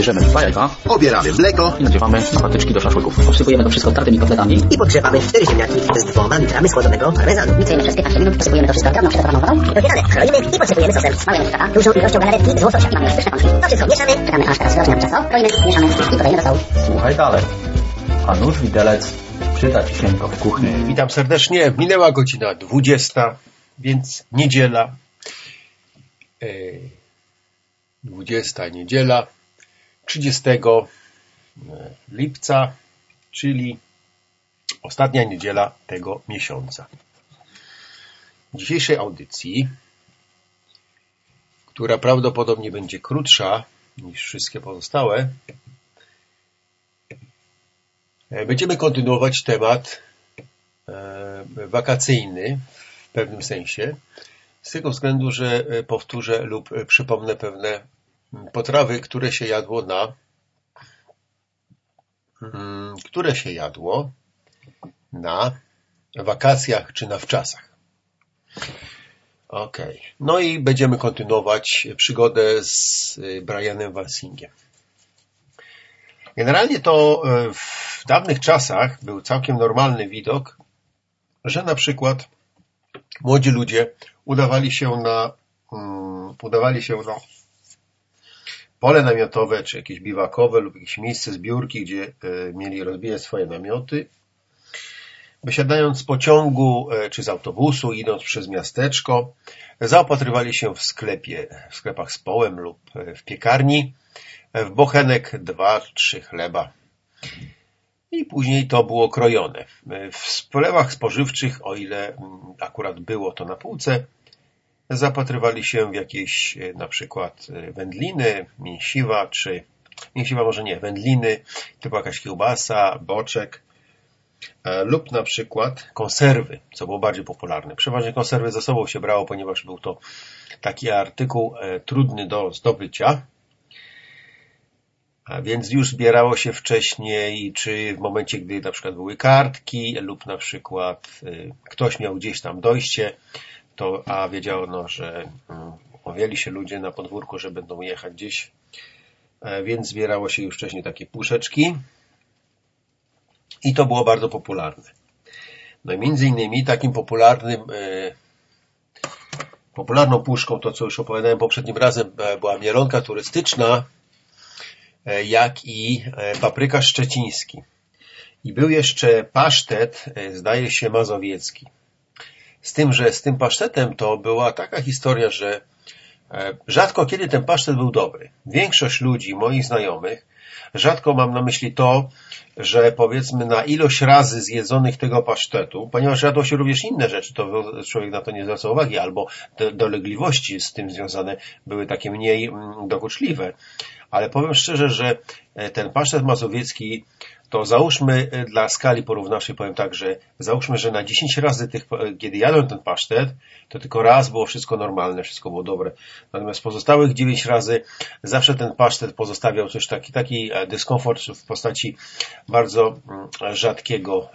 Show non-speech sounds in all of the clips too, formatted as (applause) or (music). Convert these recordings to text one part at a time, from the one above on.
Bierzemy dwa jajka Obieramy mleko i nadziewamy na patyczki do szaszłyków. Obsypujemy to wszystko tartymi kotletami. I podgrzewamy 4 ziemniaki z dwoma litrami schłodzonego parmezanu. Miksujemy przez 15 minut, posypujemy to wszystko drobną przetowaną wodą I dotykamy, kroimy i podsypujemy sosem. Małego mieszkaka, Dużą ilością galaretki z łososia. mamy już pyszne pączki. To wszystko mieszamy. Czekamy aż teraz rośnie nam czaso, kroimy, mieszamy i podajemy do stołu. Słuchaj dalej. A nóż widelec czyta ciśnienko w kuchni. Witam serdecznie. Minęła godzina 20, więc niedziela. E, 20 niedziela 30 lipca, czyli ostatnia niedziela tego miesiąca. W dzisiejszej audycji, która prawdopodobnie będzie krótsza niż wszystkie pozostałe, e, będziemy kontynuować temat e, wakacyjny w pewnym sensie, z tego względu, że e, powtórzę lub e, przypomnę pewne potrawy, które się jadło na mm, które się jadło na wakacjach czy na wczasach. Ok. No i będziemy kontynuować przygodę z y, Brianem Walsingiem. Generalnie to e, w dawnych czasach był całkiem normalny widok, że na przykład młodzi ludzie udawali się na um, udawali się na pole namiotowe, czy jakieś biwakowe lub jakieś miejsce zbiórki, gdzie e, mieli rozbijać swoje namioty. Wysiadając z pociągu e, czy z autobusu, idąc przez miasteczko, zaopatrywali się w sklepie, w sklepach z połem lub e, w piekarni, w bochenek dwa, trzy chleba. I później to było krojone. W sklepach spożywczych, o ile mm, akurat było to na półce, zapatrywali się w jakieś e, na przykład e, wędliny, mięsiwa, czy mięsiwa może nie, wędliny, typu jakaś kiełbasa, boczek, e, lub na przykład konserwy, co było bardziej popularne. Przeważnie konserwy ze sobą się brało, ponieważ był to taki artykuł trudny do zdobycia, a więc już zbierało się wcześniej, czy w momencie, gdy na przykład były kartki, lub na przykład ktoś miał gdzieś tam dojście, to a wiedziano, że omawiali się ludzie na podwórku, że będą jechać gdzieś, więc zbierało się już wcześniej takie puszeczki i to było bardzo popularne. No i między innymi takim popularnym popularną puszką, to co już opowiadałem poprzednim razem, była mielonka turystyczna, jak i papryka szczeciński. I był jeszcze pasztet, zdaje się, mazowiecki. Z tym, że z tym pasztetem to była taka historia, że rzadko kiedy ten pasztet był dobry. Większość ludzi, moich znajomych, rzadko mam na myśli to, że powiedzmy na ilość razy zjedzonych tego pasztetu, ponieważ jadło się również inne rzeczy, to człowiek na to nie zwraca uwagi, albo dolegliwości z tym związane były takie mniej dokuczliwe. Ale powiem szczerze, że ten pasztet mazowiecki to załóżmy dla skali porównawczej, powiem tak, że załóżmy, że na 10 razy tych, kiedy jadłem ten pasztet, to tylko raz było wszystko normalne, wszystko było dobre. Natomiast pozostałych 9 razy zawsze ten pasztet pozostawiał coś taki, taki dyskomfort w postaci bardzo rzadkiego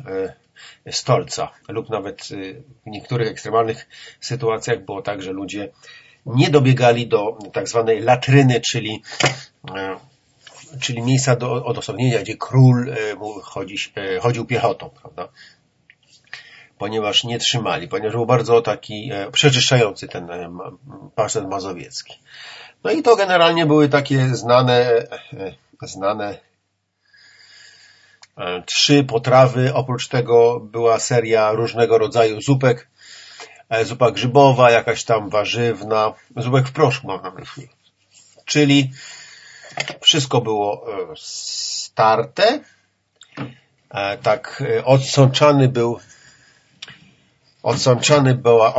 stolca lub nawet w niektórych ekstremalnych sytuacjach było tak, że ludzie nie dobiegali do tak zwanej latryny, czyli czyli miejsca do odosobnienia, gdzie król chodzi, chodził piechotą, prawda? Ponieważ nie trzymali, ponieważ był bardzo taki przeczyszczający ten pasztet mazowiecki. No i to generalnie były takie znane, znane trzy potrawy. Oprócz tego była seria różnego rodzaju zupek. Zupa grzybowa, jakaś tam warzywna, zupek w proszku mam na myśli. Czyli wszystko było starte. Tak odsączany był odsączany była,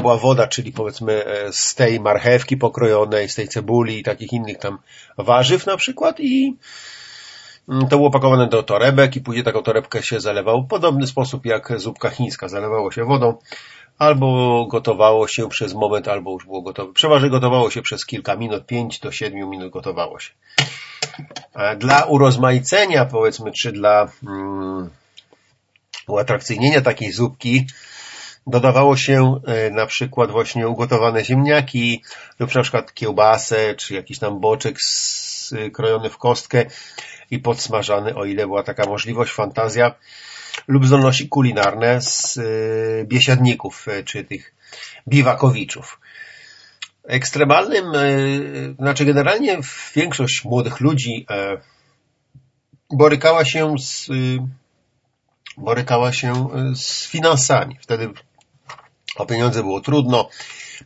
była woda, czyli powiedzmy z tej marchewki pokrojonej, z tej cebuli i takich innych tam warzyw na przykład i to było pakowane do torebek i później taką torebkę się zalewało w podobny sposób jak zupka chińska. Zalewało się wodą albo gotowało się przez moment, albo już było gotowe. Przeważnie gotowało się przez kilka minut, 5 do 7 minut gotowało się. Dla urozmaicenia, powiedzmy, czy dla mm, uatrakcyjnienia takiej zupki dodawało się na przykład właśnie ugotowane ziemniaki lub na przykład kiełbasę, czy jakiś tam boczek skrojony w kostkę i podsmażany, o ile była taka możliwość, fantazja, lub zdolności kulinarne z y, biesiadników, y, czy tych biwakowiczów. Ekstremalnym, y, znaczy generalnie większość młodych ludzi borykała się z, borykała się z finansami. Wtedy o pieniądze było trudno.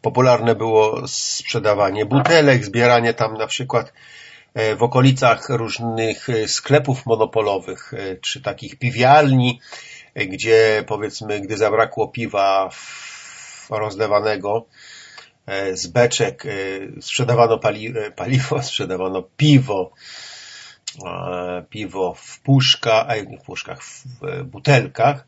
Popularne było sprzedawanie butelek, zbieranie tam na przykład w okolicach różnych e, sklepów monopolowych, e, czy takich piwialni, gdzie powiedzmy, gdy zabrakło piwa rozlewanego z beczek, sprzedawano pali paliwo, (laughs) sprzedawano piwo, piwo w puszkach, w puszkach, w butelkach.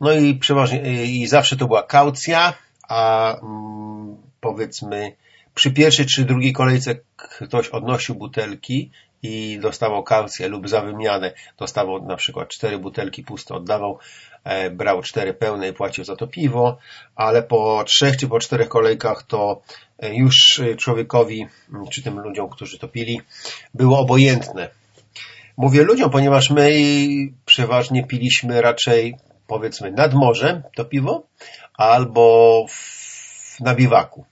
No i przeważnie, i zawsze to była kaucja, a mm, powiedzmy przy pierwszej czy drugiej kolejce ktoś odnosił butelki i dostawał kaucję lub za wymianę dostawał na przykład cztery butelki puste, oddawał, e, brał cztery pełne i płacił za to piwo, ale po trzech czy po czterech kolejkach to e, już człowiekowi, czy tym ludziom, którzy to pili, było obojętne. Mówię ludziom, ponieważ my przeważnie piliśmy raczej powiedzmy nad morzem to piwo, albo w, na biwaku.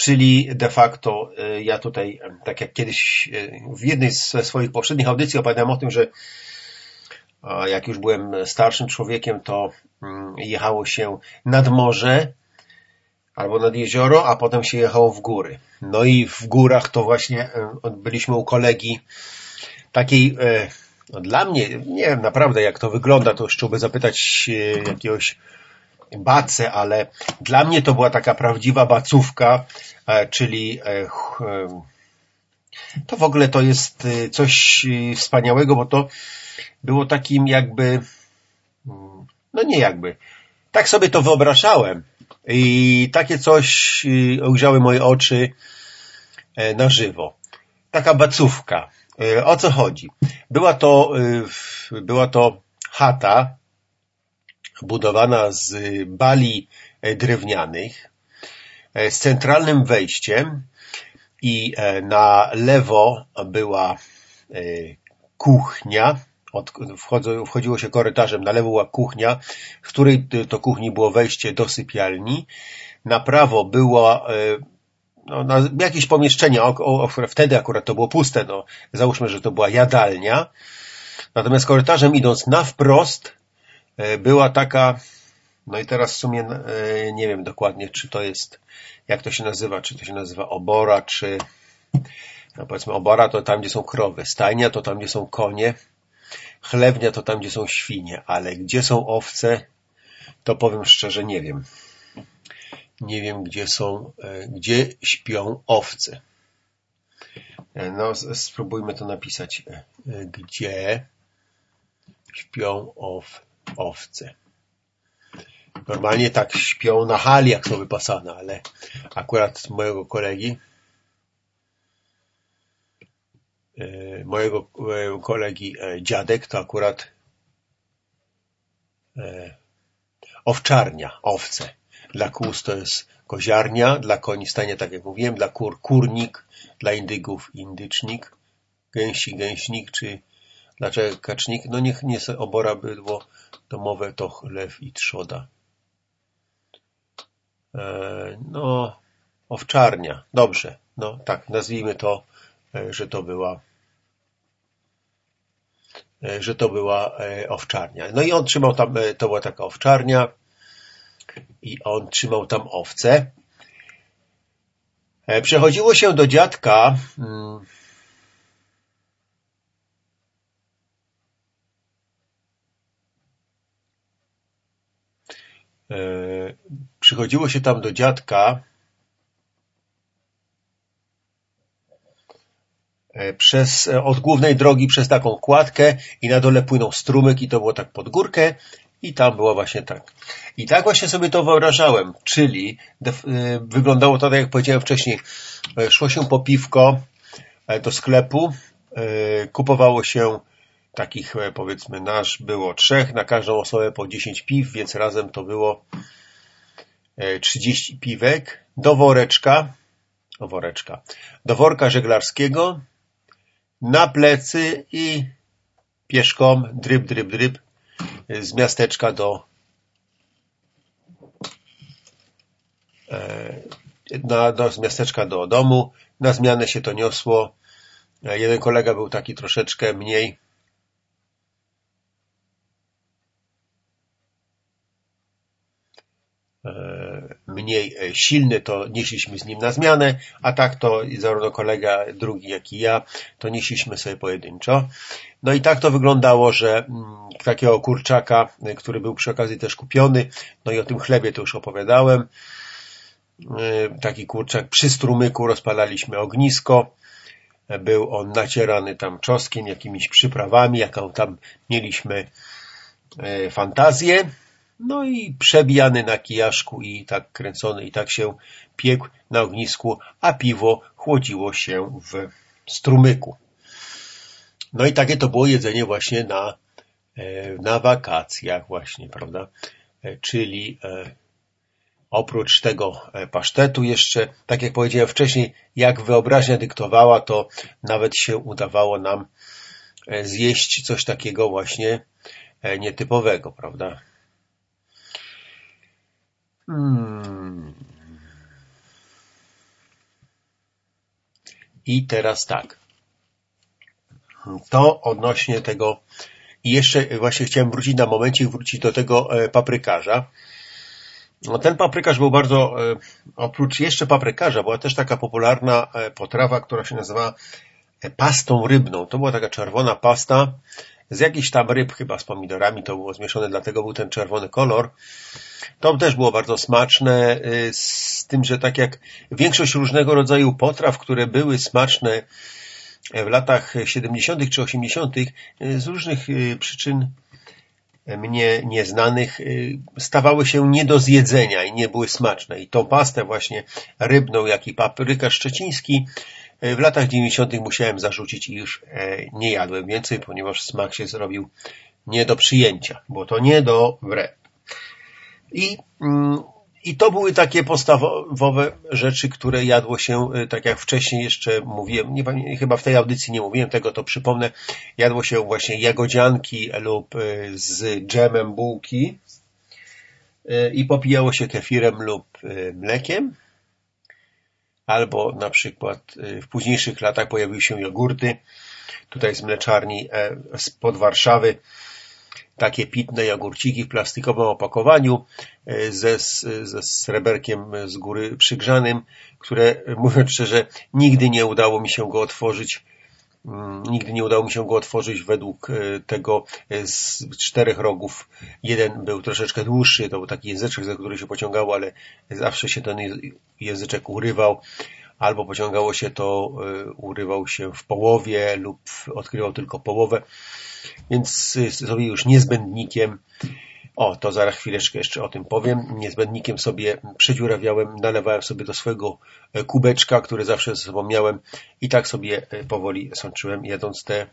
Czyli de facto e, ja tutaj, tak jak kiedyś e, w jednej ze swoich poprzednich audycji opowiadałem o tym, że jak już byłem starszym człowiekiem, to mm, jechało się nad morze albo nad jezioro, a potem się jechało w góry. No i w górach to właśnie e, byliśmy u kolegi takiej no dla mnie, nie wiem naprawdę jak to wygląda, to trzeba by zapytać e, jakiegoś bacę, ale dla mnie to była taka prawdziwa bacówka, e, czyli e, to w ogóle to jest coś wspaniałego, bo to było takim jakby, mm, no nie jakby, tak sobie to wyobrażałem i takie coś ujrzały moje oczy na żywo. Taka bacówka. E, o co chodzi? Była to, e, była to chata budowana z bali e, drewnianych z centralnym wejściem i na lewo była kuchnia, wchodziło się korytarzem, na lewo była kuchnia, w której to kuchni było wejście do sypialni, na prawo była no, jakieś pomieszczenie, wtedy akurat to było puste, no, załóżmy, że to była jadalnia. Natomiast korytarzem idąc na wprost e, była taka, no i teraz w sumie e, nie wiem dokładnie, czy to jest, jak to się nazywa, czy to się nazywa obora, czy no powiedzmy obora to tam, gdzie są krowy, stajnia to tam, gdzie są konie, chlewnia to tam, gdzie są świnie, ale gdzie są owce, to powiem szczerze, nie wiem. Nie wiem, gdzie są, e, gdzie śpią owce. E, no, spróbujmy to napisać. E, gdzie śpią ow, owce. Normalnie tak śpią na hali, jak są wypasane, ale akurat mojego kolegi, mojego kolegi dziadek to akurat owczarnia, owce. Dla kóz to jest koziarnia, dla koni stanie, tak jak mówiłem, dla kur kurnik, dla indygów indycznik, gęsi gęśnik, czy dlaczego kacznik? No niech nie obora bydło domowe to chlew i trzoda. E, no, owczarnia. Dobrze. No tak, nazwijmy to, e, że to była e, że to była owczarnia. No i on trzymał tam, to była taka owczarnia, i on trzymał tam owce. E, przechodziło się do dziadka przychodziło się tam do dziadka e, przez, od głównej drogi przez taką kładkę i na dole płynął strumyk i to było tak pod górkę i tam było właśnie tak. I tak właśnie sobie to wyobrażałem, czyli wyglądało to tak jak powiedziałem wcześniej. E, szło się po piwko e, do sklepu, e, kupowało się takich powiedzmy nasz było trzech, na każdą osobę po 10 piw, więc razem to było 30 piwek do woreczka woreczka. Do worka żeglarskiego, na plecy i pieszką, dryb, dryb, dryb, z miasteczka do e, na, do, z miasteczka do domu. Na zmianę się to niosło. E, jeden kolega był taki troszeczkę mniej mniej silny, to nieśliśmy z nim na zmianę, a tak to zarówno kolega drugi, jak i ja, to nieśliśmy sobie pojedynczo. No i tak to wyglądało, że mm, takiego kurczaka, który był przy okazji też kupiony, no i o tym chlebie to już opowiadałem, E, taki kurczak przy strumyku rozpalaliśmy ognisko. E, był on nacierany tam czoskiem, jakimiś przyprawami, jaką tam mieliśmy e, fantazję. No i przebijany na kijaszku i tak kręcony i tak się piekł na ognisku, a piwo chłodziło się w strumyku. No i takie to było jedzenie właśnie na, na wakacjach właśnie, prawda? Czyli Oprócz tego e, pasztetu jeszcze, tak jak powiedziałem wcześniej, jak wyobraźnia dyktowała, to nawet się udawało nam e, zjeść coś takiego właśnie e, nietypowego, prawda? Hmm. I teraz tak. To odnośnie tego i jeszcze właśnie chciałem wrócić na momencie wrócić do tego paprykarza. No, ten paprykarz był bardzo, e, oprócz jeszcze paprykarza, była też taka popularna e, potrawa, która się nazywa e, pastą rybną. To była taka czerwona pasta z jakichś tam ryb, chyba z pomidorami to było zmieszane, dlatego był ten czerwony kolor. To też było bardzo smaczne, z tym, że tak jak większość różnego rodzaju potraw, które były smaczne w latach 70. czy 80., z różnych przyczyn mnie nieznanych y, stawały się nie do zjedzenia i nie były smaczne. I tą pastę właśnie rybną, jak i papryka szczeciński y, w latach 90. musiałem zarzucić już e, nie jadłem więcej, ponieważ smak się zrobił nie do przyjęcia, bo to nie dobre. I mm, i to były takie podstawowe rzeczy, które jadło się, y, tak jak wcześniej jeszcze mówiłem, nie, chyba w tej audycji nie mówiłem tego, to przypomnę, jadło się właśnie jagodzianki lub y, z dżemem bułki i popijało się kefirem lub mlekiem. Albo na przykład w późniejszych latach pojawiły się jogurty, tutaj z mleczarni e, spod Warszawy, takie pitne jogurciki w plastikowym opakowaniu e, ze, ze sreberkiem z góry przygrzanym, które (laughs) mówiąc szczerze nigdy nie udało mi się go otworzyć Nigdy nie udało mi się go otworzyć według e, tego e, z czterech rogów. Jeden był troszeczkę dłuższy, to był taki języczek, za który się pociągało, ale zawsze się ten języczek urywał. Albo pociągało się to, urywał się w połowie lub odkrywał tylko połowę więc sobie już niezbędnikiem, o, to zaraz chwileczkę jeszcze o tym powiem, niezbędnikiem sobie przedziurawiałem, nalewałem sobie do swojego e, kubeczka, który zawsze ze sobą miałem i tak sobie e, powoli sączyłem, jedząc te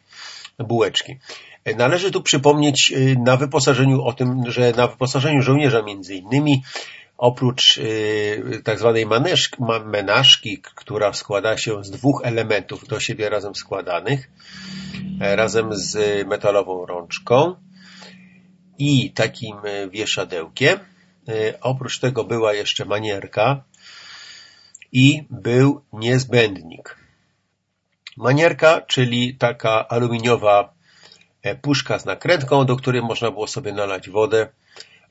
bułeczki. E, należy tu przypomnieć na wyposażeniu o tym, że na wyposażeniu żołnierza między innymi oprócz tak zwanej menażki, która składa się z dwóch elementów do siebie razem składanych, razem z metalową rączką i takim e, wieszadełkiem. E, oprócz tego była jeszcze manierka i był niezbędnik. Manierka, czyli taka aluminiowa puszka z nakrętką, do której można było sobie nalać wodę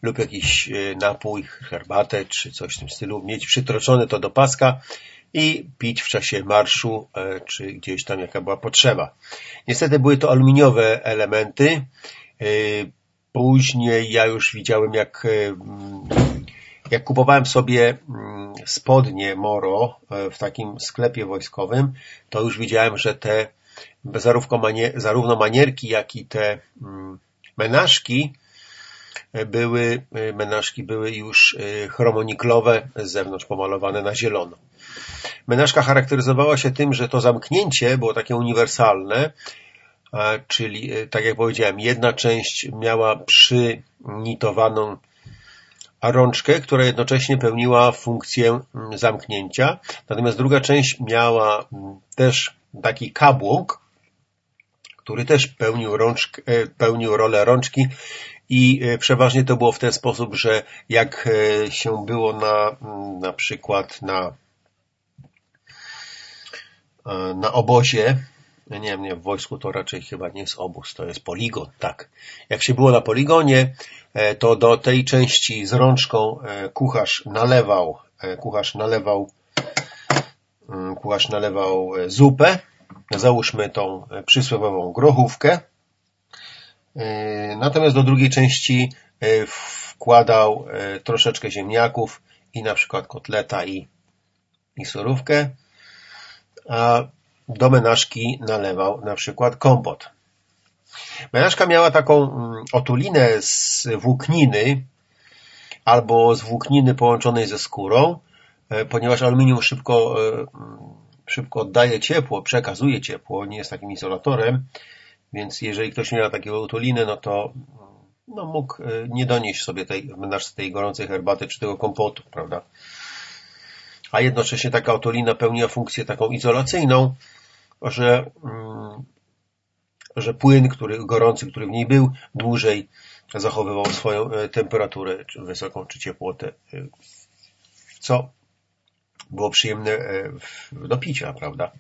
lub jakiś napój, herbatę czy coś w tym stylu, mieć przytroczone to do paska i pić w czasie marszu, e, czy gdzieś tam jaka była potrzeba. Niestety były to aluminiowe elementy. E, później ja już widziałem, jak, e, jak kupowałem sobie mm, spodnie Moro w takim sklepie wojskowym, to już widziałem, że te zarówno manierki, jak i te mm, menażki były, menażki były już chromoniklowe, z zewnątrz pomalowane na zielono. Menażka charakteryzowała się tym, że to zamknięcie było takie uniwersalne, czyli, e, tak jak powiedziałem, jedna część miała przynitowaną rączkę, która jednocześnie pełniła funkcję mm, zamknięcia. Natomiast druga część miała mm, też taki kabłąk, który też pełnił, rączk, e, pełnił rolę rączki i e, przeważnie to było w ten sposób, że jak się było na, mm, na przykład na, na obozie, nie nie, w wojsku to raczej chyba nie jest obóz, to jest poligon, tak. Jak się było na poligonie, to do tej części z rączką kucharz nalewał, kucharz nalewał, mm, kucharz nalewał zupę, załóżmy tą przysłowiową grochówkę. E, natomiast do drugiej części e, wkładał e, troszeczkę ziemniaków i na przykład kotleta i, i surówkę, a do menażki nalewał na przykład kompot. Menażka miała taką mm, otulinę z włókniny albo z włókniny połączonej ze skórą, ponieważ aluminium szybko szybko oddaje ciepło, przekazuje ciepło, nie jest takim izolatorem, więc jeżeli ktoś miał takiego utuliny, no to no, mógł e, nie donieść sobie tej, tej gorącej herbaty czy tego kompotu, prawda? A jednocześnie taka otulina pełniła funkcję taką izolacyjną, że, mm, że płyn, który gorący, który w niej był, dłużej zachowywał swoją e, temperaturę, czy wysoką, czy ciepłotę, e, co było przyjemne e, do picia, prawda?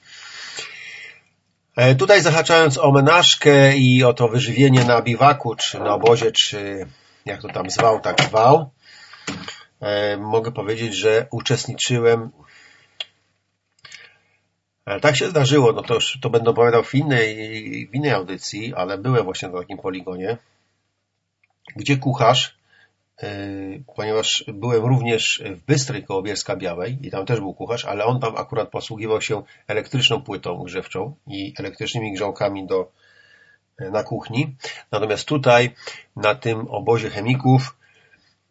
Tutaj zahaczając o menażkę i o to wyżywienie na biwaku, czy na obozie, czy jak to tam zwał, tak zwał, mogę powiedzieć, że uczestniczyłem tak się zdarzyło, no to już to będę opowiadał w innej, w innej audycji, ale byłem właśnie na takim poligonie, gdzie kucharz Yy, ponieważ byłem również w Bystrej koło Bielska Białej i tam też był kucharz, ale on tam akurat posługiwał się elektryczną płytą grzewczą i elektrycznymi grzałkami do, e, na kuchni. Natomiast tutaj, na tym obozie chemików,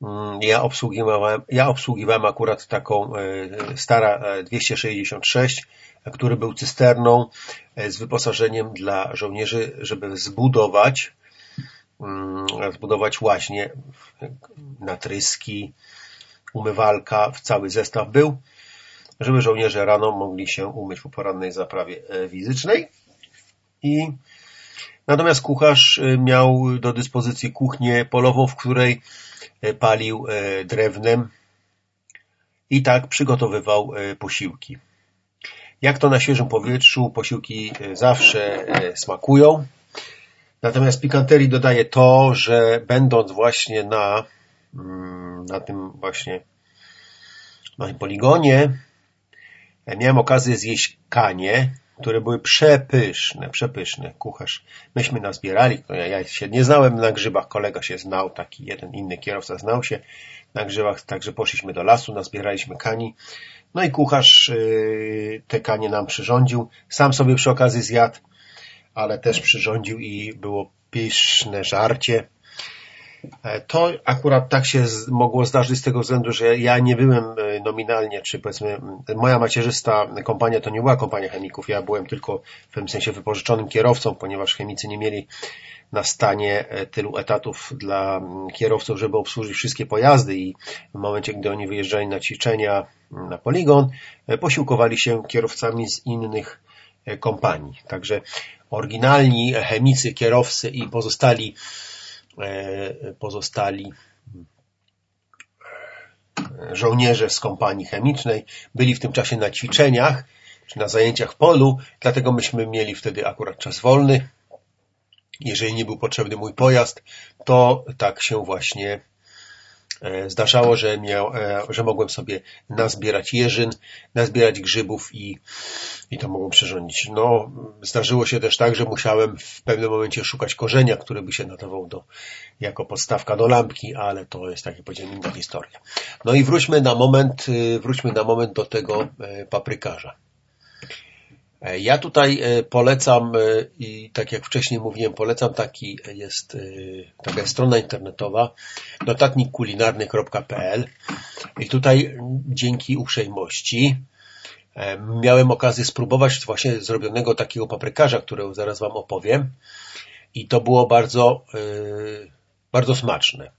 mm, ja obsługiwałem, ja obsługiwałem akurat taką e, stara 266, e, który był cysterną z wyposażeniem dla żołnierzy, żeby zbudować Mm, zbudować łaźnie, natryski, umywalka, cały zestaw był, żeby żołnierze rano mogli się umyć po porannej zaprawie e, fizycznej. I natomiast kucharz e, miał do dyspozycji kuchnię polową, w której e, palił drewnem i tak przygotowywał posiłki. Jak to na świeżym powietrzu, posiłki zawsze smakują. Natomiast pikanterii dodaje to, że będąc właśnie na, mm, na tym właśnie na tym poligonie, miałem okazję zjeść kanie, które były przepyszne, przepyszne. Kucharz, myśmy nazbierali, no ja, ja się nie znałem na grzybach, kolega się znał, taki jeden inny kierowca znał się na grzybach, także poszliśmy do lasu, nazbieraliśmy kani. No i kucharz yy, te kanie nam przyrządził, sam sobie przy okazji zjadł ale też przyrządził i było pyszne żarcie. E, to akurat tak się mogło zdarzyć z tego względu, że ja nie byłem e, nominalnie, czy powiedzmy, moja macierzysta kompania to nie była kompania chemików, ja byłem tylko w pewnym sensie wypożyczonym kierowcą, ponieważ chemicy nie mieli na stanie e, tylu etatów dla kierowców, żeby obsłużyć wszystkie pojazdy i w momencie, gdy oni wyjeżdżali na ćwiczenia na poligon, posiłkowali się kierowcami z innych kompanii. Także oryginalni chemicy, kierowcy i pozostali pozostali e, żołnierze z kompanii chemicznej byli w tym czasie na ćwiczeniach czy na zajęciach w polu, dlatego myśmy mieli wtedy akurat czas wolny. Jeżeli nie był potrzebny mój pojazd, to tak się właśnie E, zdarzało, że, miał, e, że mogłem sobie nazbierać jeżyn, nazbierać grzybów i, i to mogłem przyrządzić. No, zdarzyło się też tak, że musiałem w pewnym momencie szukać korzenia, który by się nadawał do, jako podstawka do lampki, ale to jest, tak jak powiedziałem, inna historia. No i wróćmy na moment, y, wróćmy na moment do tego e, paprykarza. E, ja tutaj e, polecam e, i tak jak wcześniej mówiłem, polecam taki jest taka strona internetowa notatnikkulinarny.pl i tutaj dzięki uprzejmości miałem okazję spróbować właśnie zrobionego takiego paprykarza, którego zaraz Wam opowiem i to było bardzo bardzo smaczne.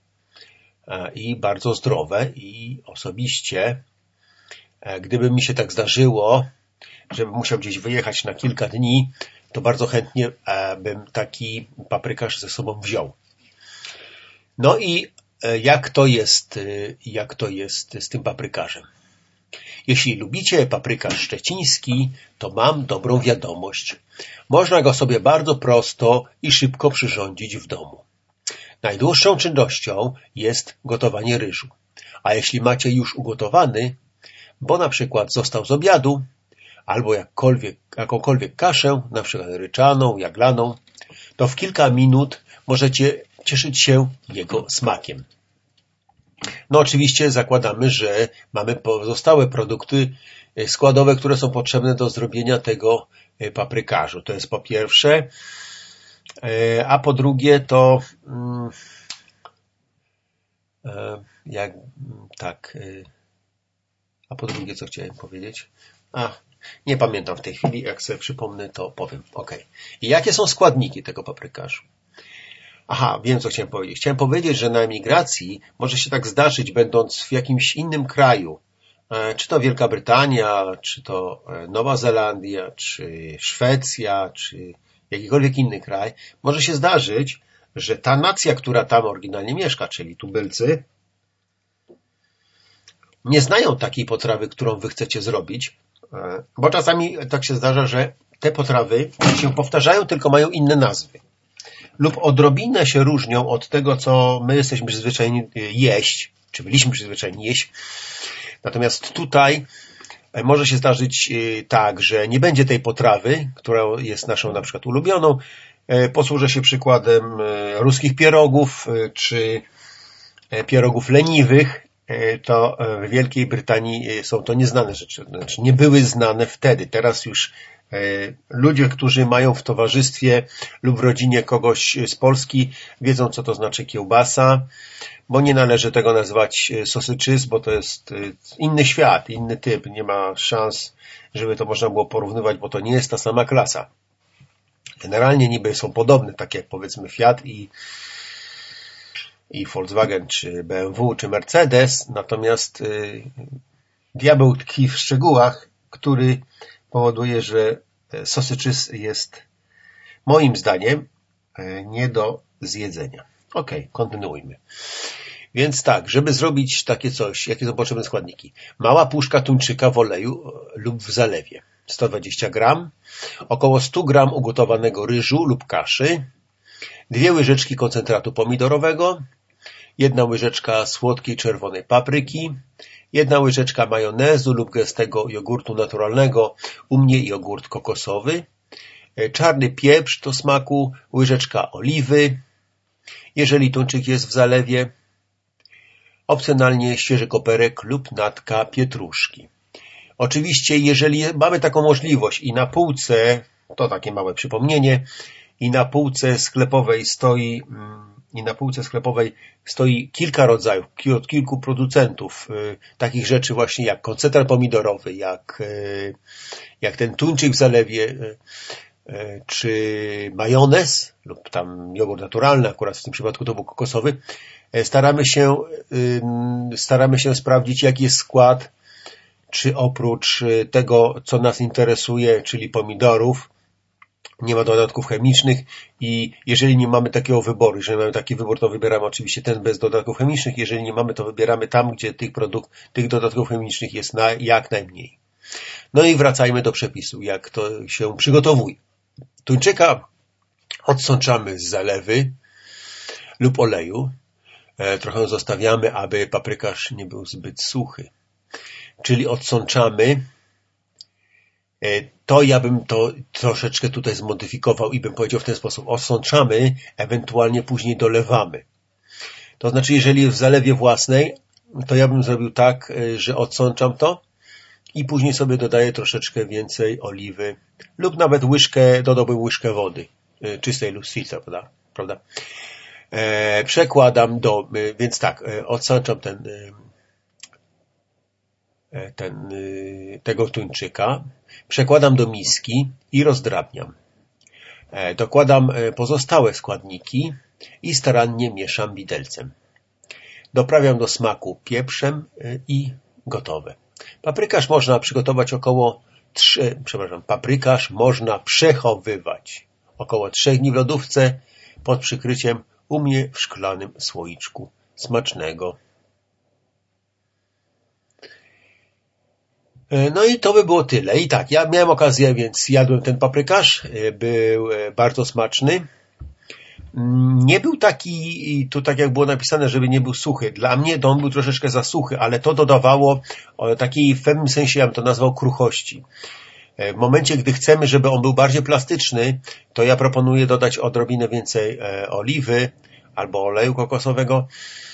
i bardzo zdrowe i osobiście, gdyby mi się tak zdarzyło, żebym musiał gdzieś wyjechać na kilka dni, to bardzo chętnie e, bym taki paprykarz ze sobą wziął. No i jak to jest, jak to jest z tym paprykarzem? Jeśli lubicie paprykarz szczeciński, to mam dobrą wiadomość. Można go sobie bardzo prosto i szybko przyrządzić w domu. Najdłuższą czynnością jest gotowanie ryżu. A jeśli macie już ugotowany, bo na przykład został z obiadu, albo jakąkolwiek kaszę, na przykład ryczaną, jaglaną, to w kilka minut możecie cieszyć się jego smakiem. No oczywiście zakładamy, że mamy pozostałe produkty e, składowe, które są potrzebne do zrobienia tego e, paprykarzu. To jest po pierwsze. E, a po drugie to mm, jak tak a po drugie co chciałem powiedzieć? Nie pamiętam w tej chwili, jak sobie przypomnę, to powiem. Ok. I jakie są składniki tego paprykarzu? Aha, wiem co chciałem powiedzieć. Chciałem powiedzieć, że na emigracji może się tak zdarzyć, będąc w jakimś innym kraju, e, czy to Wielka Brytania, czy to e, Nowa Zelandia, czy Szwecja, czy jakikolwiek inny kraj, może się zdarzyć, że ta nacja, która tam oryginalnie mieszka, czyli tubylcy, nie znają takiej potrawy, którą wy chcecie zrobić, bo czasami tak się zdarza, że te potrawy się powtarzają, tylko mają inne nazwy lub odrobinę się różnią od tego, co my jesteśmy przyzwyczajeni e, jeść, czy byliśmy przyzwyczajeni jeść. Natomiast tutaj e, może się zdarzyć e, tak, że nie będzie tej potrawy, która jest naszą na przykład ulubioną. Posłużę się przykładem ruskich pierogów, czy pierogów leniwych, to w Wielkiej Brytanii są to nieznane rzeczy, znaczy nie były znane wtedy. Teraz już E, ludzie, którzy mają w towarzystwie lub w rodzinie kogoś z Polski, wiedzą, co to znaczy kiełbasa, bo nie należy tego nazywać e, sosyczys, bo to jest e, inny świat, inny typ. Nie ma szans, żeby to można było porównywać, bo to nie jest ta sama klasa. Generalnie niby są podobne, tak jak powiedzmy Fiat i, i Volkswagen, czy BMW, czy Mercedes, natomiast diabeł tkwi w szczegółach, który powoduje, że e, sosyczys jest moim zdaniem e, nie do zjedzenia. Ok, kontynuujmy. Więc tak, żeby zrobić takie coś, jakie są potrzebne składniki? Mała puszka tuńczyka w oleju e, lub w zalewie, 120 gram, około 100 gram ugotowanego ryżu lub kaszy, dwie łyżeczki koncentratu pomidorowego, jedna łyżeczka słodkiej czerwonej papryki, jedna łyżeczka majonezu lub gęstego jogurtu naturalnego, u mnie jogurt kokosowy, e, czarny pieprz do smaku, łyżeczka oliwy, jeżeli tuńczyk jest w zalewie, opcjonalnie świeży koperek lub natka pietruszki. Oczywiście, jeżeli mamy taką możliwość i na półce, to takie małe przypomnienie, i na półce sklepowej stoi mm, i na półce sklepowej stoi kilka rodzajów, od kilku producentów y, takich rzeczy właśnie jak koncentrat pomidorowy, jak, y, jak ten tuńczyk w zalewie, y, czy majonez, lub tam jogurt naturalny, akurat w tym przypadku to był kokosowy, staramy się, staramy się sprawdzić, jaki jest skład, czy oprócz tego, co nas interesuje, czyli pomidorów, nie ma dodatków chemicznych i jeżeli nie mamy takiego wyboru, jeżeli mamy taki wybór, to wybieramy oczywiście ten bez dodatków chemicznych, jeżeli nie mamy, to wybieramy tam, gdzie tych produkt, tych dodatków chemicznych jest na, jak najmniej. No i wracajmy do przepisu, jak to się przygotowuje. Tuńczyka odsączamy z zalewy lub oleju. E, trochę zostawiamy, aby paprykarz nie był zbyt suchy. Czyli odsączamy to ja bym to troszeczkę tutaj zmodyfikował i bym powiedział w ten sposób. Osączamy, ewentualnie później dolewamy. To znaczy, jeżeli w zalewie własnej, to ja bym zrobił tak, e, że odsączam to i później sobie dodaję troszeczkę więcej oliwy lub nawet łyżkę, dodałbym łyżkę wody, e, czystej lub z prawda? przekładam do, więc tak, odsączam ten, ten, tego tuńczyka, Przekładam do miski i rozdrabniam. E, dokładam e, pozostałe składniki i starannie mieszam widelcem. Doprawiam do smaku pieprzem y, i gotowe. Paprykarz można przygotować około 3, przepraszam, paprykarz można przechowywać około 3 dni w lodówce pod przykryciem u mnie w szklanym słoiczku. Smacznego. No i to by było tyle. I tak, ja miałem okazję, więc jadłem ten paprykarz. E, Był e, bardzo smaczny. Nie był taki, tu tak jak było napisane, żeby nie był suchy. Dla mnie to on był troszeczkę za suchy, ale to dodawało takiej, w pewnym sensie ja bym to nazwał kruchości. E, W momencie, gdy chcemy, żeby on był bardziej plastyczny, to ja proponuję dodać odrobinę więcej e, oliwy albo oleju kokosowego, e,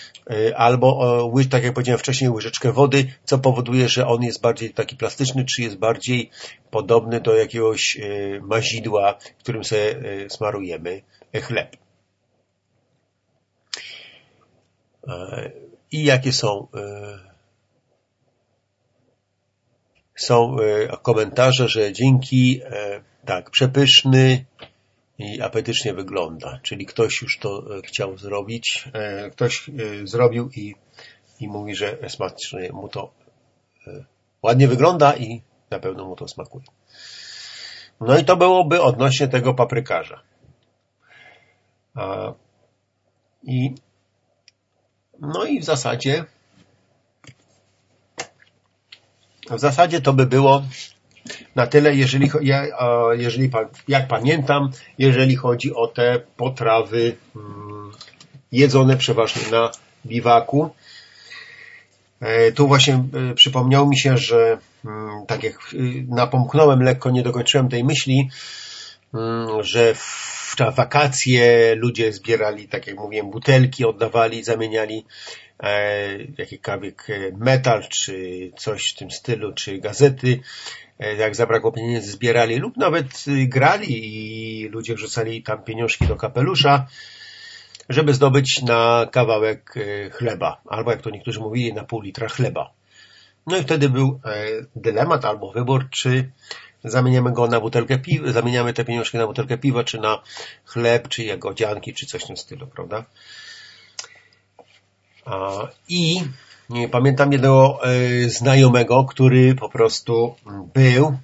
albo, o, ły- tak jak powiedziałem wcześniej, łyżeczkę wody, co powoduje, że on jest bardziej taki plastyczny, czy jest bardziej podobny do jakiegoś e, mazidła, którym sobie e, smarujemy e, chleb. E, I jakie są e, są e, komentarze, że dzięki e, tak, przepyszny i apetycznie wygląda. Czyli ktoś już to e, chciał zrobić, e, ktoś e, zrobił i, i mówi, że smacznie mu to ładnie wygląda i na pewno mu to smakuje. No i to byłoby odnośnie tego paprykarza. A, I no i w zasadzie w zasadzie to by było na tyle, jeżeli, jeżeli jak pamiętam, jeżeli chodzi o te potrawy mm, jedzone przeważnie na biwaku. E, Tu właśnie e, przypomniało mi się, że mm, tak jak y, napomknąłem lekko, nie dokończyłem tej myśli, mm, że w wakacje ludzie zbierali, tak jak mówiłem, butelki, oddawali, zamieniali e, jakikolwiek e, metal, czy coś w tym stylu, czy gazety. E, jak zabrakło pieniędzy, zbierali lub nawet y, grali i ludzie wrzucali tam pieniążki do kapelusza, żeby zdobyć na kawałek e, chleba, albo jak to niektórzy mówili, na pół litra chleba. No i wtedy był e, dylemat albo wybór, czy zamieniamy go na butelkę piwa, zamieniamy te pieniążki na butelkę piwa, czy na chleb, czy jagodzianki, czy coś w tym stylu, prawda? I pamiętam jednego e, znajomego, który po prostu był,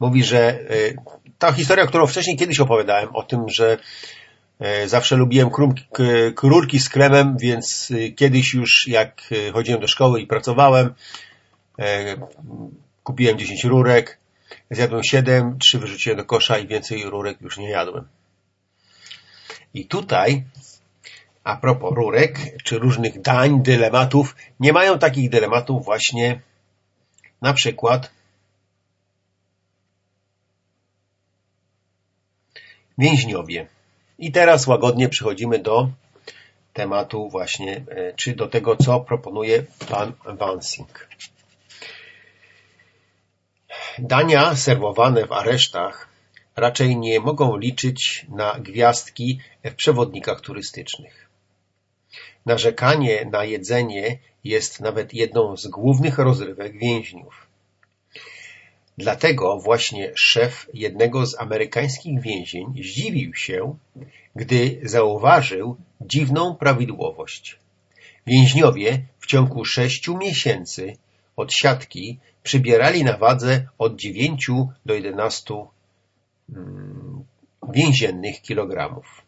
mówi, że e, ta historia, którą wcześniej kiedyś opowiadałem o tym, że e, zawsze lubiłem krum, k, rurki z kremem, więc kiedyś już jak chodziłem do szkoły i pracowałem, kupiłem 10 rurek, zjadłem 7, 3 wyrzuciłem do kosza i więcej rurek już nie jadłem. I tutaj a propos rurek, czy różnych dań, dylematów, nie mają takich dylematów właśnie na przykład więźniowie. I teraz łagodnie przechodzimy do tematu właśnie, e, czy do tego, co proponuje pan Wansing. Dania serwowane w aresztach raczej nie mogą liczyć na gwiazdki w przewodnikach turystycznych. Narzekanie na jedzenie jest nawet jedną z głównych rozrywek więźniów. Dlatego właśnie szef jednego z amerykańskich więzień zdziwił się, gdy zauważył dziwną prawidłowość. Więźniowie w ciągu sześciu miesięcy od siatki przybierali na wadze od 9 do 11 mm, więziennych kilogramów.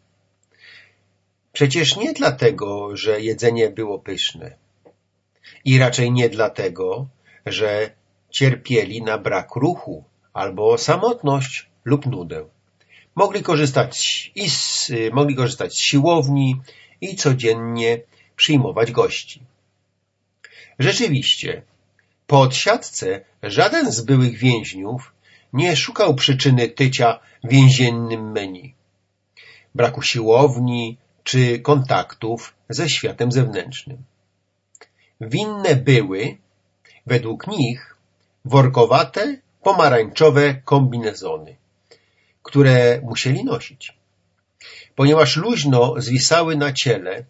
Przecież nie dlatego, że jedzenie było pyszne. I raczej nie dlatego, że cierpieli na brak ruchu albo samotność lub nudę. Mogli korzystać, i z, mogli korzystać z siłowni i codziennie przyjmować gości. Rzeczywiście, po odsiadce żaden z byłych więźniów nie szukał przyczyny tycia więziennym menu. Braku siłowni czy kontaktów ze światem zewnętrznym. Winne były, według nich, workowate, pomarańczowe kombinezony, które musieli nosić. Ponieważ luźno zwisały na ciele,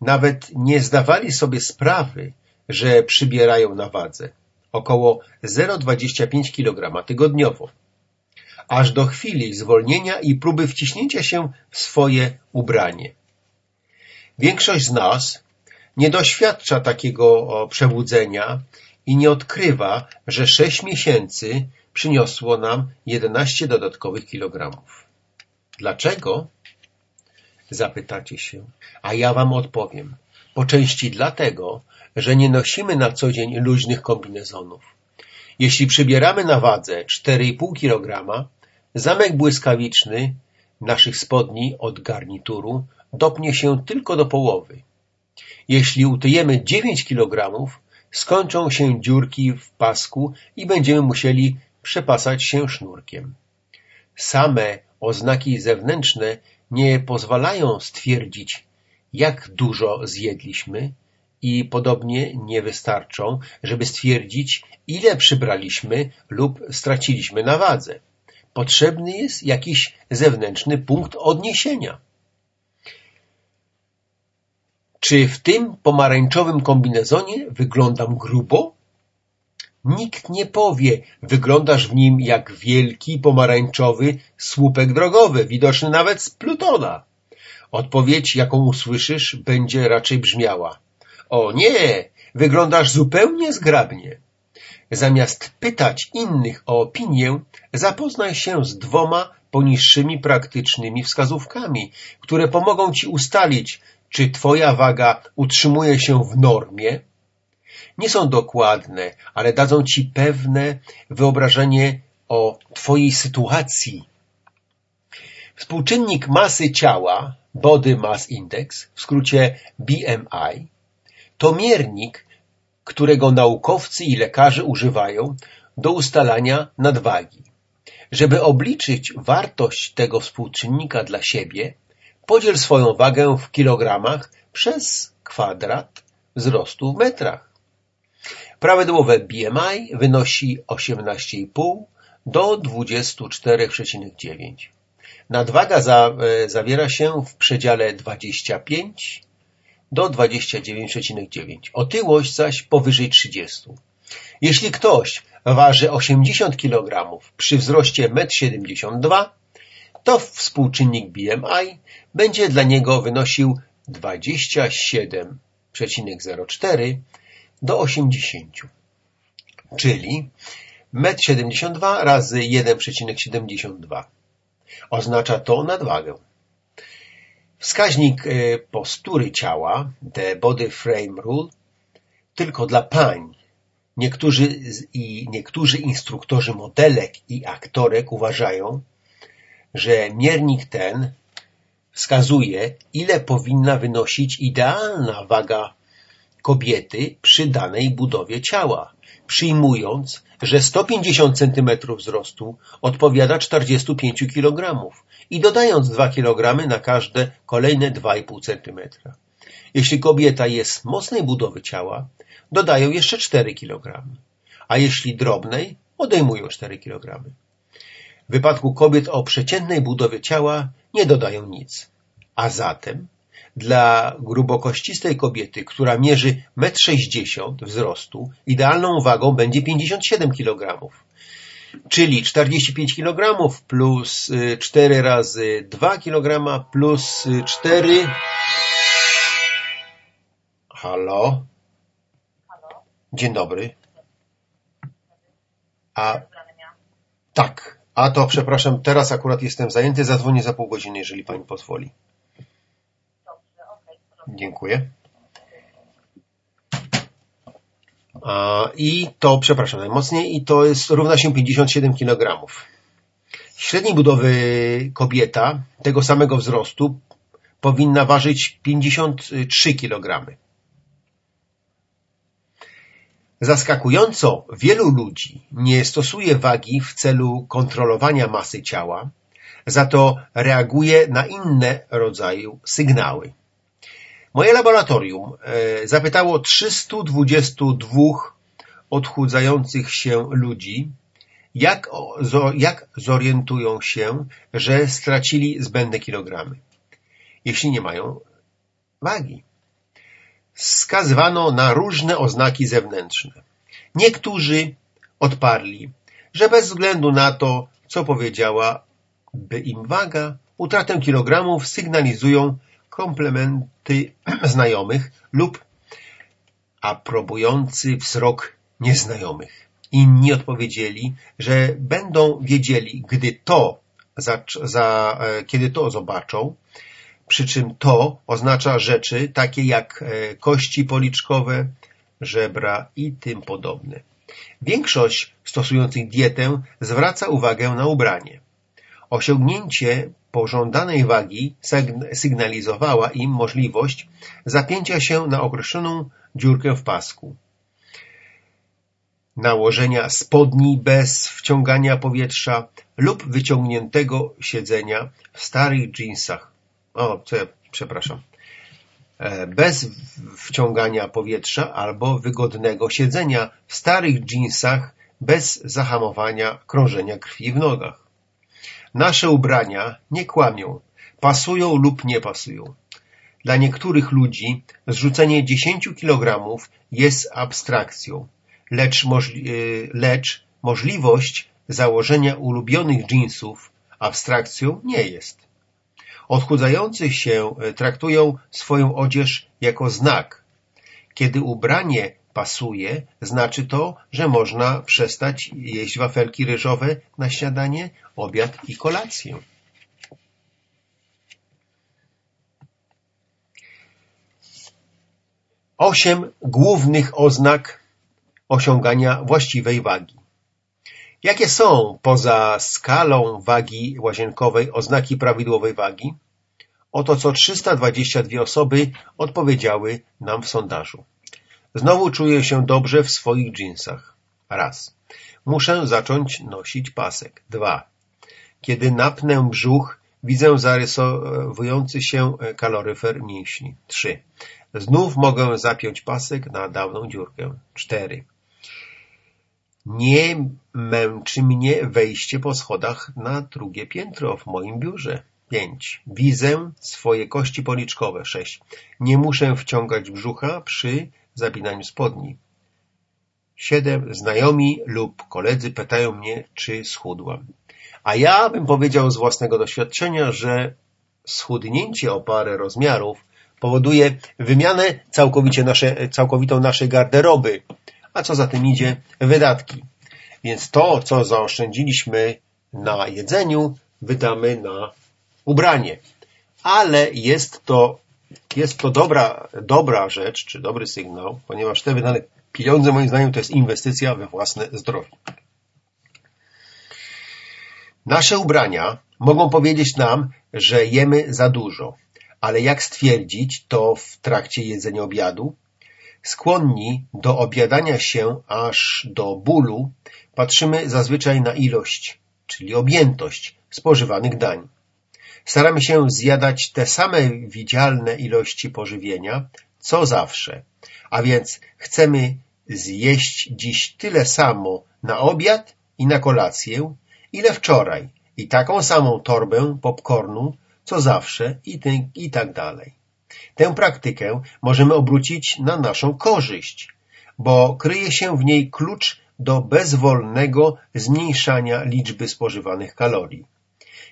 nawet nie zdawali sobie sprawy, że przybierają na wadze około 0,25 kg tygodniowo, aż do chwili zwolnienia i próby wciśnięcia się w swoje ubranie. Większość z nas nie doświadcza takiego przebudzenia i nie odkrywa, że sześć miesięcy przyniosło nam 11 dodatkowych kilogramów. Dlaczego? Zapytacie się, a ja wam odpowiem. Po części dlatego, że nie nosimy na co dzień luźnych kombinezonów. Jeśli przybieramy na wadze 4,5 kg, zamek błyskawiczny naszych spodni od garnituru dopnie się tylko do połowy. Jeśli utyjemy 9 kg, skończą się dziurki w pasku i będziemy musieli przepasać się sznurkiem. Same oznaki zewnętrzne nie pozwalają stwierdzić, jak dużo zjedliśmy i podobnie nie wystarczą, żeby stwierdzić, ile przybraliśmy lub straciliśmy na wadze. Potrzebny jest jakiś zewnętrzny punkt odniesienia. Czy w tym pomarańczowym kombinezonie wyglądam grubo? Nikt nie powie, wyglądasz w nim jak wielki pomarańczowy słupek drogowy, widoczny nawet z Plutona. Odpowiedź, jaką usłyszysz, będzie raczej brzmiała. O nie, wyglądasz zupełnie zgrabnie. Zamiast pytać innych o opinię, zapoznaj się z dwoma poniższymi praktycznymi wskazówkami, które pomogą Ci ustalić, czy Twoja waga utrzymuje się w normie. Nie są dokładne, ale dadzą Ci pewne wyobrażenie o Twojej sytuacji. Współczynnik masy ciała, Body Mass Index, w skrócie BMI, to miernik, którego naukowcy i lekarze używają do ustalania nadwagi. Żeby obliczyć wartość tego współczynnika dla siebie, podziel swoją wagę w kilogramach przez kwadrat wzrostu w metrach. Prawidłowe BMI wynosi 18,5 do 24,9. Nadwaga za, e, zawiera się w przedziale 25 do 29,9, otyłość zaś powyżej 30. Jeśli ktoś waży 80 kg przy wzroście 1,72 m, to współczynnik BMI będzie dla niego wynosił 27,04 do 80, czyli 1,72 m razy 1,72. Oznacza to nadwagę. Wskaźnik e, postury ciała, the body frame rule, tylko dla pań. Niektórzy, i niektórzy instruktorzy modelek i aktorek uważają, że miernik ten wskazuje, ile powinna wynosić idealna waga kobiety przy danej budowie ciała, przyjmując, że 150 cm wzrostu odpowiada 45 kg i dodając 2 kg na każde kolejne 2,5 cm. Jeśli kobieta jest mocnej budowy ciała, dodają jeszcze 4 kg, a jeśli drobnej, odejmują 4 kg. W wypadku kobiet o przeciętnej budowie ciała nie dodają nic. A zatem dla grubokościstej kobiety, która mierzy 1,60 m wzrostu, idealną wagą będzie 57 kg. Czyli 45 kg plus 4 razy 2 kg plus 4... Halo? Dzień dobry. A... Tak. A to przepraszam, teraz akurat jestem zajęty, zadzwonię za pół godziny, jeżeli pani pozwoli. Dziękuję. I to, przepraszam najmocniej, i to jest, równa się 57 kg. Średniej budowy kobieta tego samego wzrostu powinna ważyć 53 kg. Zaskakująco wielu ludzi nie stosuje wagi w celu kontrolowania masy ciała, za to reaguje na inne rodzaje sygnały. Moje laboratorium e, zapytało 322 odchudzających się ludzi, jak, jak zorientują się, że stracili zbędne kilogramy, jeśli nie mają wagi. Wskazywano na różne oznaki zewnętrzne. Niektórzy odparli, że bez względu na to, co powiedziała by im waga, utratę kilogramów sygnalizują komplementy (clears throat) znajomych lub aprobujący wzrok nieznajomych. Inni odpowiedzieli, że będą wiedzieli, gdy to, za, za, e, kiedy to zobaczą, przy czym to oznacza rzeczy takie jak e, kości policzkowe, żebra i tym podobne. Większość stosujących dietę zwraca uwagę na ubranie. Osiągnięcie pożądanej wagi sygnalizowała im możliwość zapięcia się na określoną dziurkę w pasku, nałożenia spodni bez wciągania powietrza lub wyciągniętego siedzenia w starych dżinsach. O, ja, przepraszam. E, bez wciągania powietrza albo wygodnego siedzenia w starych dżinsach bez zahamowania krążenia krwi w nogach. Nasze ubrania nie kłamią, pasują lub nie pasują. Dla niektórych ludzi zrzucenie 10 kg jest abstrakcją, lecz, możli e, lecz możliwość założenia ulubionych dżinsów abstrakcją nie jest. Odchudzający się e, traktują swoją odzież jako znak. Kiedy ubranie pasuje, znaczy to, że można przestać jeść wafelki ryżowe na śniadanie, obiad i kolację. Osiem głównych oznak osiągania właściwej wagi. Jakie są, poza skalą wagi łazienkowej, oznaki prawidłowej wagi? Oto co 322 osoby odpowiedziały nam w sondażu. Znowu czuję się dobrze w swoich dżinsach. Raz. Muszę zacząć nosić pasek. Dwa. Kiedy napnę brzuch, widzę zarysowujący się kaloryfer mięśni. Trzy. Znów mogę zapiąć pasek na dawną dziurkę. Cztery. Nie męczy mnie wejście po schodach na drugie piętro w moim biurze. Pięć. Widzę swoje kości policzkowe. Sześć. Nie muszę wciągać brzucha przy zapinaniu spodni. Siedem. Znajomi lub koledzy pytają mnie, czy schudłam. A ja bym powiedział z własnego doświadczenia, że schudnięcie o parę rozmiarów powoduje wymianę całkowicie nasze, całkowitą naszej garderoby, a co za tym idzie, wydatki. Więc to, co zaoszczędziliśmy na jedzeniu, wydamy na ubranie. Ale jest to, jest to dobra, dobra rzecz, czy dobry sygnał, ponieważ te wydane pieniądze, moim zdaniem, to jest inwestycja we własne zdrowie. Nasze ubrania mogą powiedzieć nam, że jemy za dużo, ale jak stwierdzić to w trakcie jedzenia obiadu? Skłonni do obiadania się aż do bólu, patrzymy zazwyczaj na ilość, czyli objętość spożywanych dań. Staramy się zjadać te same widzialne ilości pożywienia, co zawsze, a więc chcemy zjeść dziś tyle samo na obiad i na kolację, ile wczoraj i taką samą torbę popcornu, co zawsze i, ty, i tak dalej. Tę praktykę możemy obrócić na naszą korzyść, bo kryje się w niej klucz do bezwolnego zmniejszania liczby spożywanych kalorii.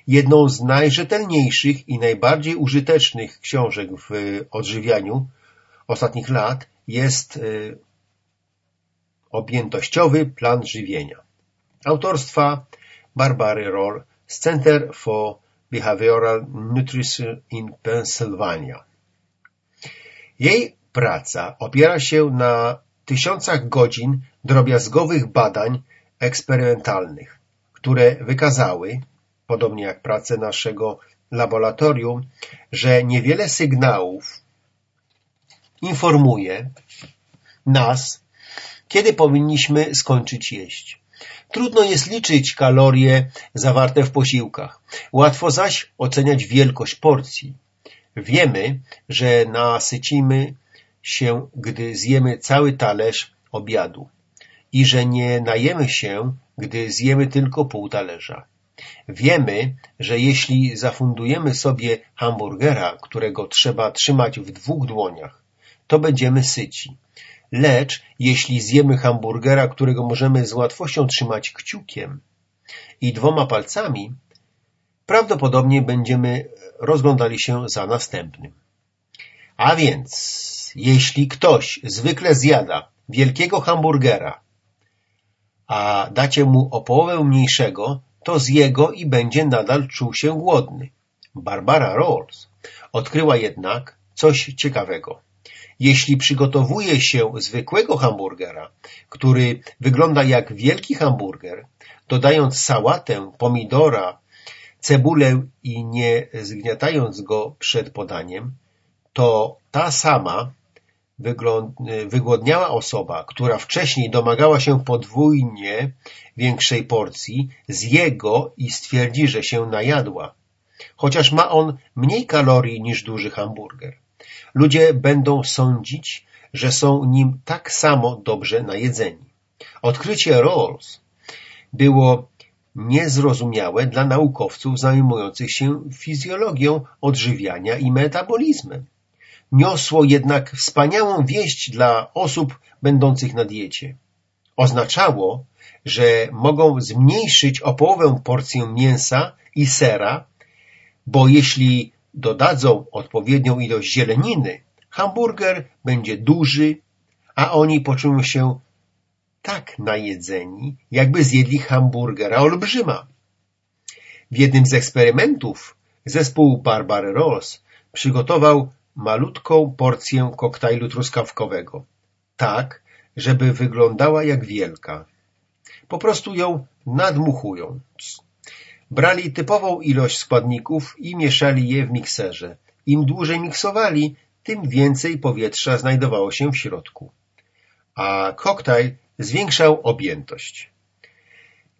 Jedną z najrzetelniejszych i najbardziej użytecznych książek w odżywianiu ostatnich lat jest y, Objętościowy plan żywienia autorstwa Barbary Roll z Center for Behavioral Nutrition in Pennsylvania. Jej praca opiera się na tysiącach godzin drobiazgowych badań eksperymentalnych, które wykazały, podobnie jak prace naszego laboratorium, że niewiele sygnałów informuje nas, kiedy powinniśmy skończyć jeść. Trudno jest liczyć kalorie zawarte w posiłkach. Łatwo zaś oceniać wielkość porcji. Wiemy, że nasycimy się, gdy zjemy cały talerz obiadu i że nie najemy się, gdy zjemy tylko pół talerza. Wiemy, że jeśli zafundujemy sobie hamburgera, którego trzeba trzymać w dwóch dłoniach, to będziemy syci. Lecz jeśli zjemy hamburgera, którego możemy z łatwością trzymać kciukiem i dwoma palcami, prawdopodobnie będziemy rozglądali się za następnym. A więc, jeśli ktoś zwykle zjada wielkiego hamburgera, a dacie mu o połowę mniejszego, to zje go i będzie nadal czuł się głodny. Barbara Rolls odkryła jednak coś ciekawego. Jeśli przygotowuje się zwykłego hamburgera, który wygląda jak wielki hamburger, dodając sałatę, pomidora, cebulę i nie zgniatając go przed podaniem, to ta sama wygłodniała osoba, która wcześniej domagała się podwójnie większej porcji, zje go i stwierdzi, że się najadła, chociaż ma on mniej kalorii niż duży hamburger. Ludzie będą sądzić, że są nim tak samo dobrze najedzeni. Odkrycie Rawls było niezrozumiałe dla naukowców zajmujących się fizjologią odżywiania i metabolizmem. Niosło jednak wspaniałą wieść dla osób będących na diecie. Oznaczało, że mogą zmniejszyć o połowę porcję mięsa i sera, bo jeśli dodadzą odpowiednią ilość zieleniny, hamburger będzie duży, a oni poczują się tak najedzeni, jakby zjedli hamburgera olbrzyma. W jednym z eksperymentów zespół Barbary Ross przygotował malutką porcję koktajlu truskawkowego, tak, żeby wyglądała jak wielka. Po prostu ją nadmuchując. Brali typową ilość składników i mieszali je w mikserze. Im dłużej miksowali, tym więcej powietrza znajdowało się w środku. A koktajl zwiększał objętość.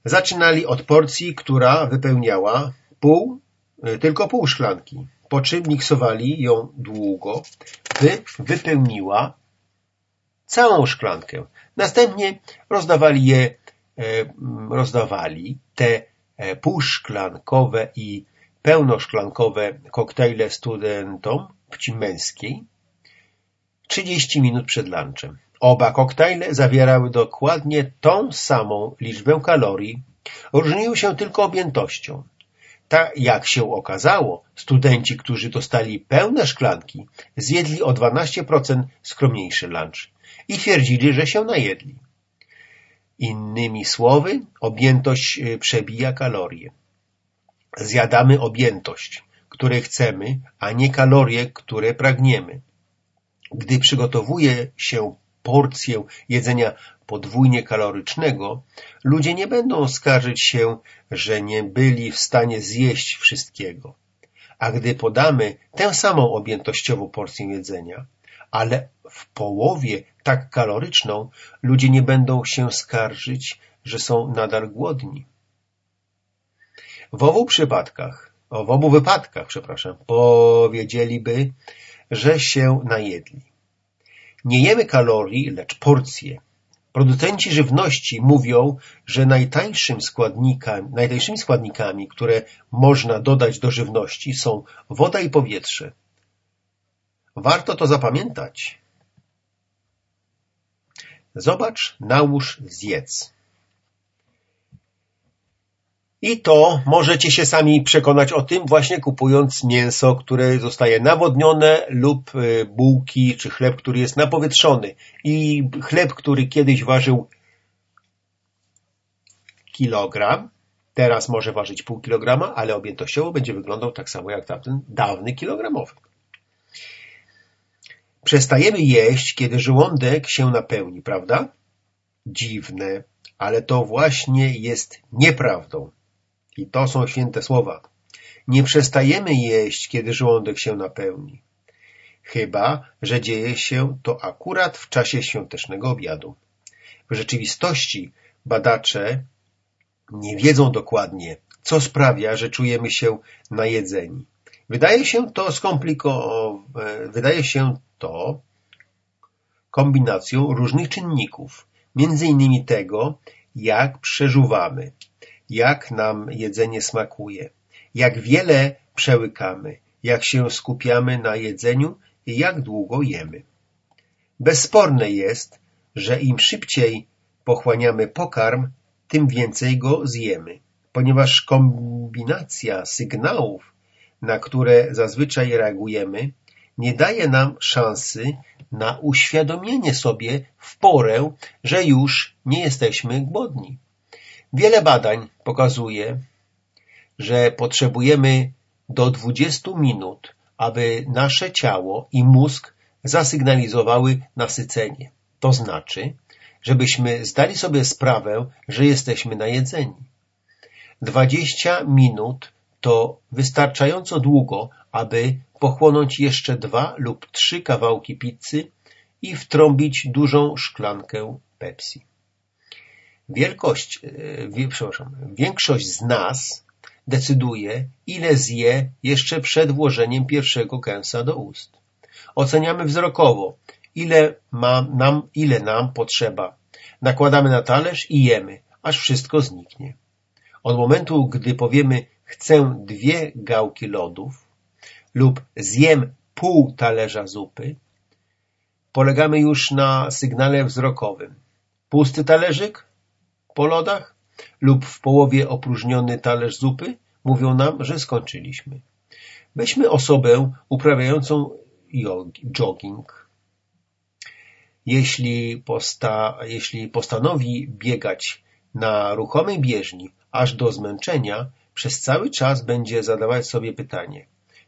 Zaczynali od porcji, która wypełniała pół, tylko pół szklanki, po czym miksowali ją długo, by wypełniła całą szklankę. Następnie rozdawali je, rozdawali te półszklankowe i pełnoszklankowe koktajle studentom płci męskiej 30 minut przed lunchem. Oba koktajle zawierały dokładnie tą samą liczbę kalorii, różniły się tylko objętością. Tak jak się okazało, studenci, którzy dostali pełne szklanki, zjedli o 12% skromniejszy lunch i twierdzili, że się najedli. Innymi słowy, objętość przebija kalorie. Zjadamy objętość, której chcemy, a nie kalorie, które pragniemy. Gdy przygotowuje się porcję jedzenia podwójnie kalorycznego, ludzie nie będą skarżyć się, że nie byli w stanie zjeść wszystkiego. A gdy podamy tę samą objętościową porcję jedzenia, ale w połowie tak kaloryczną, ludzie nie będą się skarżyć, że są nadal głodni. W obu przypadkach, w obu wypadkach, przepraszam, powiedzieliby, że się najedli. Nie jemy kalorii, lecz porcje. Producenci żywności mówią, że najtańszym składnikami, najtańszymi składnikami, które można dodać do żywności są woda i powietrze. Warto to zapamiętać. Zobacz, nałóż, zjedz. I to możecie się sami przekonać o tym właśnie kupując mięso, które zostaje nawodnione lub y, bułki czy chleb, który jest napowietrzony. I chleb, który kiedyś ważył kilogram, teraz może ważyć pół kilograma, ale objętościowo będzie wyglądał tak samo jak tamten dawny kilogramowy. Przestajemy jeść, kiedy żołądek się napełni, prawda? Dziwne, ale to właśnie jest nieprawdą. I to są święte słowa. Nie przestajemy jeść, kiedy żołądek się napełni. Chyba, że dzieje się to akurat w czasie świątecznego obiadu. W rzeczywistości badacze nie wiedzą dokładnie, co sprawia, że czujemy się najedzeni. Wydaje się to skomplikowane, wydaje się to kombinacją różnych czynników, między innymi tego, jak przeżuwamy, jak nam jedzenie smakuje, jak wiele przełykamy, jak się skupiamy na jedzeniu i jak długo jemy. Bezsporne jest, że im szybciej pochłaniamy pokarm, tym więcej go zjemy, ponieważ kombinacja sygnałów, na które zazwyczaj reagujemy, nie daje nam szansy na uświadomienie sobie w porę, że już nie jesteśmy głodni. Wiele badań pokazuje, że potrzebujemy do 20 minut, aby nasze ciało i mózg zasygnalizowały nasycenie. To znaczy, żebyśmy zdali sobie sprawę, że jesteśmy najedzeni. 20 minut to wystarczająco długo, aby pochłonąć jeszcze dwa lub trzy kawałki pizzy i wtrąbić dużą szklankę Pepsi. Wielkość, e, przepraszam, większość z nas decyduje, ile zje jeszcze przed włożeniem pierwszego kęsa do ust. Oceniamy wzrokowo, ile, ma nam, ile nam potrzeba. Nakładamy na talerz i jemy, aż wszystko zniknie. Od momentu, gdy powiemy chcę dwie gałki lodów lub zjem pół talerza zupy, polegamy już na sygnale wzrokowym. Pusty talerzyk po lodach lub w połowie opróżniony talerz zupy mówią nam, że skończyliśmy. Weźmy osobę uprawiającą jogging. Jeśli, posta, jeśli postanowi biegać na ruchomej bieżni aż do zmęczenia, przez cały czas będzie zadawać sobie pytanie,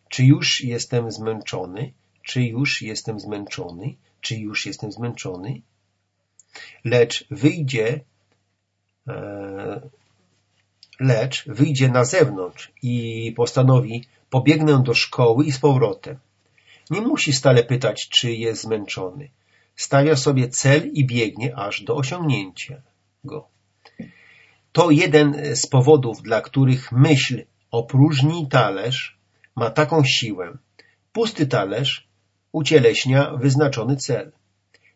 czy już jestem zmęczony, czy już jestem zmęczony, czy już jestem zmęczony, lecz wyjdzie, lecz wyjdzie na zewnątrz i postanowi pobiegnę do szkoły i z powrotem. Nie musi stale pytać, czy jest zmęczony. Stawia sobie cel i biegnie aż do osiągnięcia go. To jeden z powodów, dla których myśl opróżni talerz ma taką siłę. Pusty talerz ucieleśnia wyznaczony cel.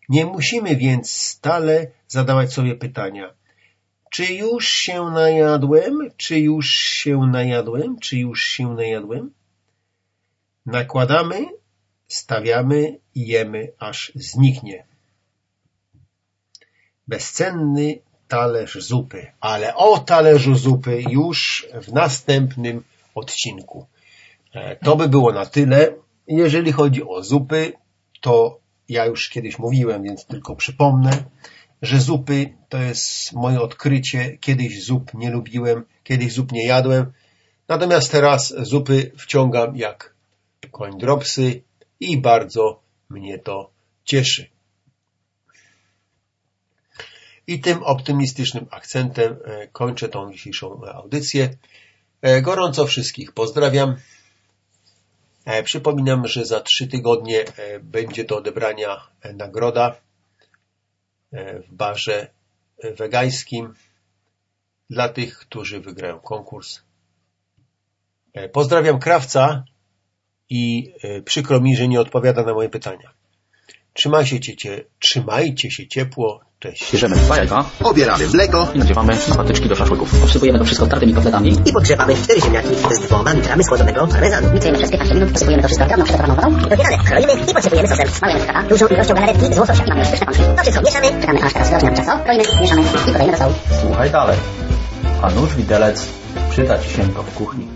Nie musimy więc stale zadawać sobie pytania, czy już się najadłem, czy już się najadłem, czy już się najadłem? Nakładamy, stawiamy i jemy, aż zniknie. Bezcenny talerz zupy, ale o talerzu zupy już w następnym odcinku. E, to by było na tyle. Jeżeli chodzi o zupy, to ja już kiedyś mówiłem, więc tylko przypomnę, że zupy to jest moje odkrycie. Kiedyś zup nie lubiłem, kiedyś zup nie jadłem. Natomiast teraz zupy wciągam jak koń dropsy i bardzo mnie to cieszy. I tym optymistycznym akcentem e, kończę tą dzisiejszą audycję. E, gorąco wszystkich pozdrawiam. E, przypominam, że za trzy tygodnie będzie do odebrania nagroda w barze wegańskim dla tych, którzy wygrają konkurs. Pozdrawiam krawca i przykro mi, że nie odpowiada na moje pytania. Trzymajcie się, trzymajcie się ciepło, Cześć. Bierzemy dwa jajka Obieramy mleko i nadziewamy na patyczki do szaszłyków. Obsypujemy to wszystko tartymi kotletami. i podgrzewamy cztery ziemniaki z dwoma litrami skłodzonego parmezanu. Miksujemy przez 15 minut, posypujemy to wszystko drobną przygotowaną wodą. I. Kroimy i posypujemy sosem. Smalujemy skaka. Dużą ilością galaretki z łososia. I mamy już pyszne pączki. To wszystko mieszamy. Czekamy aż teraz rośnie nam ciasto. Kroimy, mieszamy i podajemy do sołu. Słuchaj dalej. A nóż widelec przyda Ci się to w kuchni.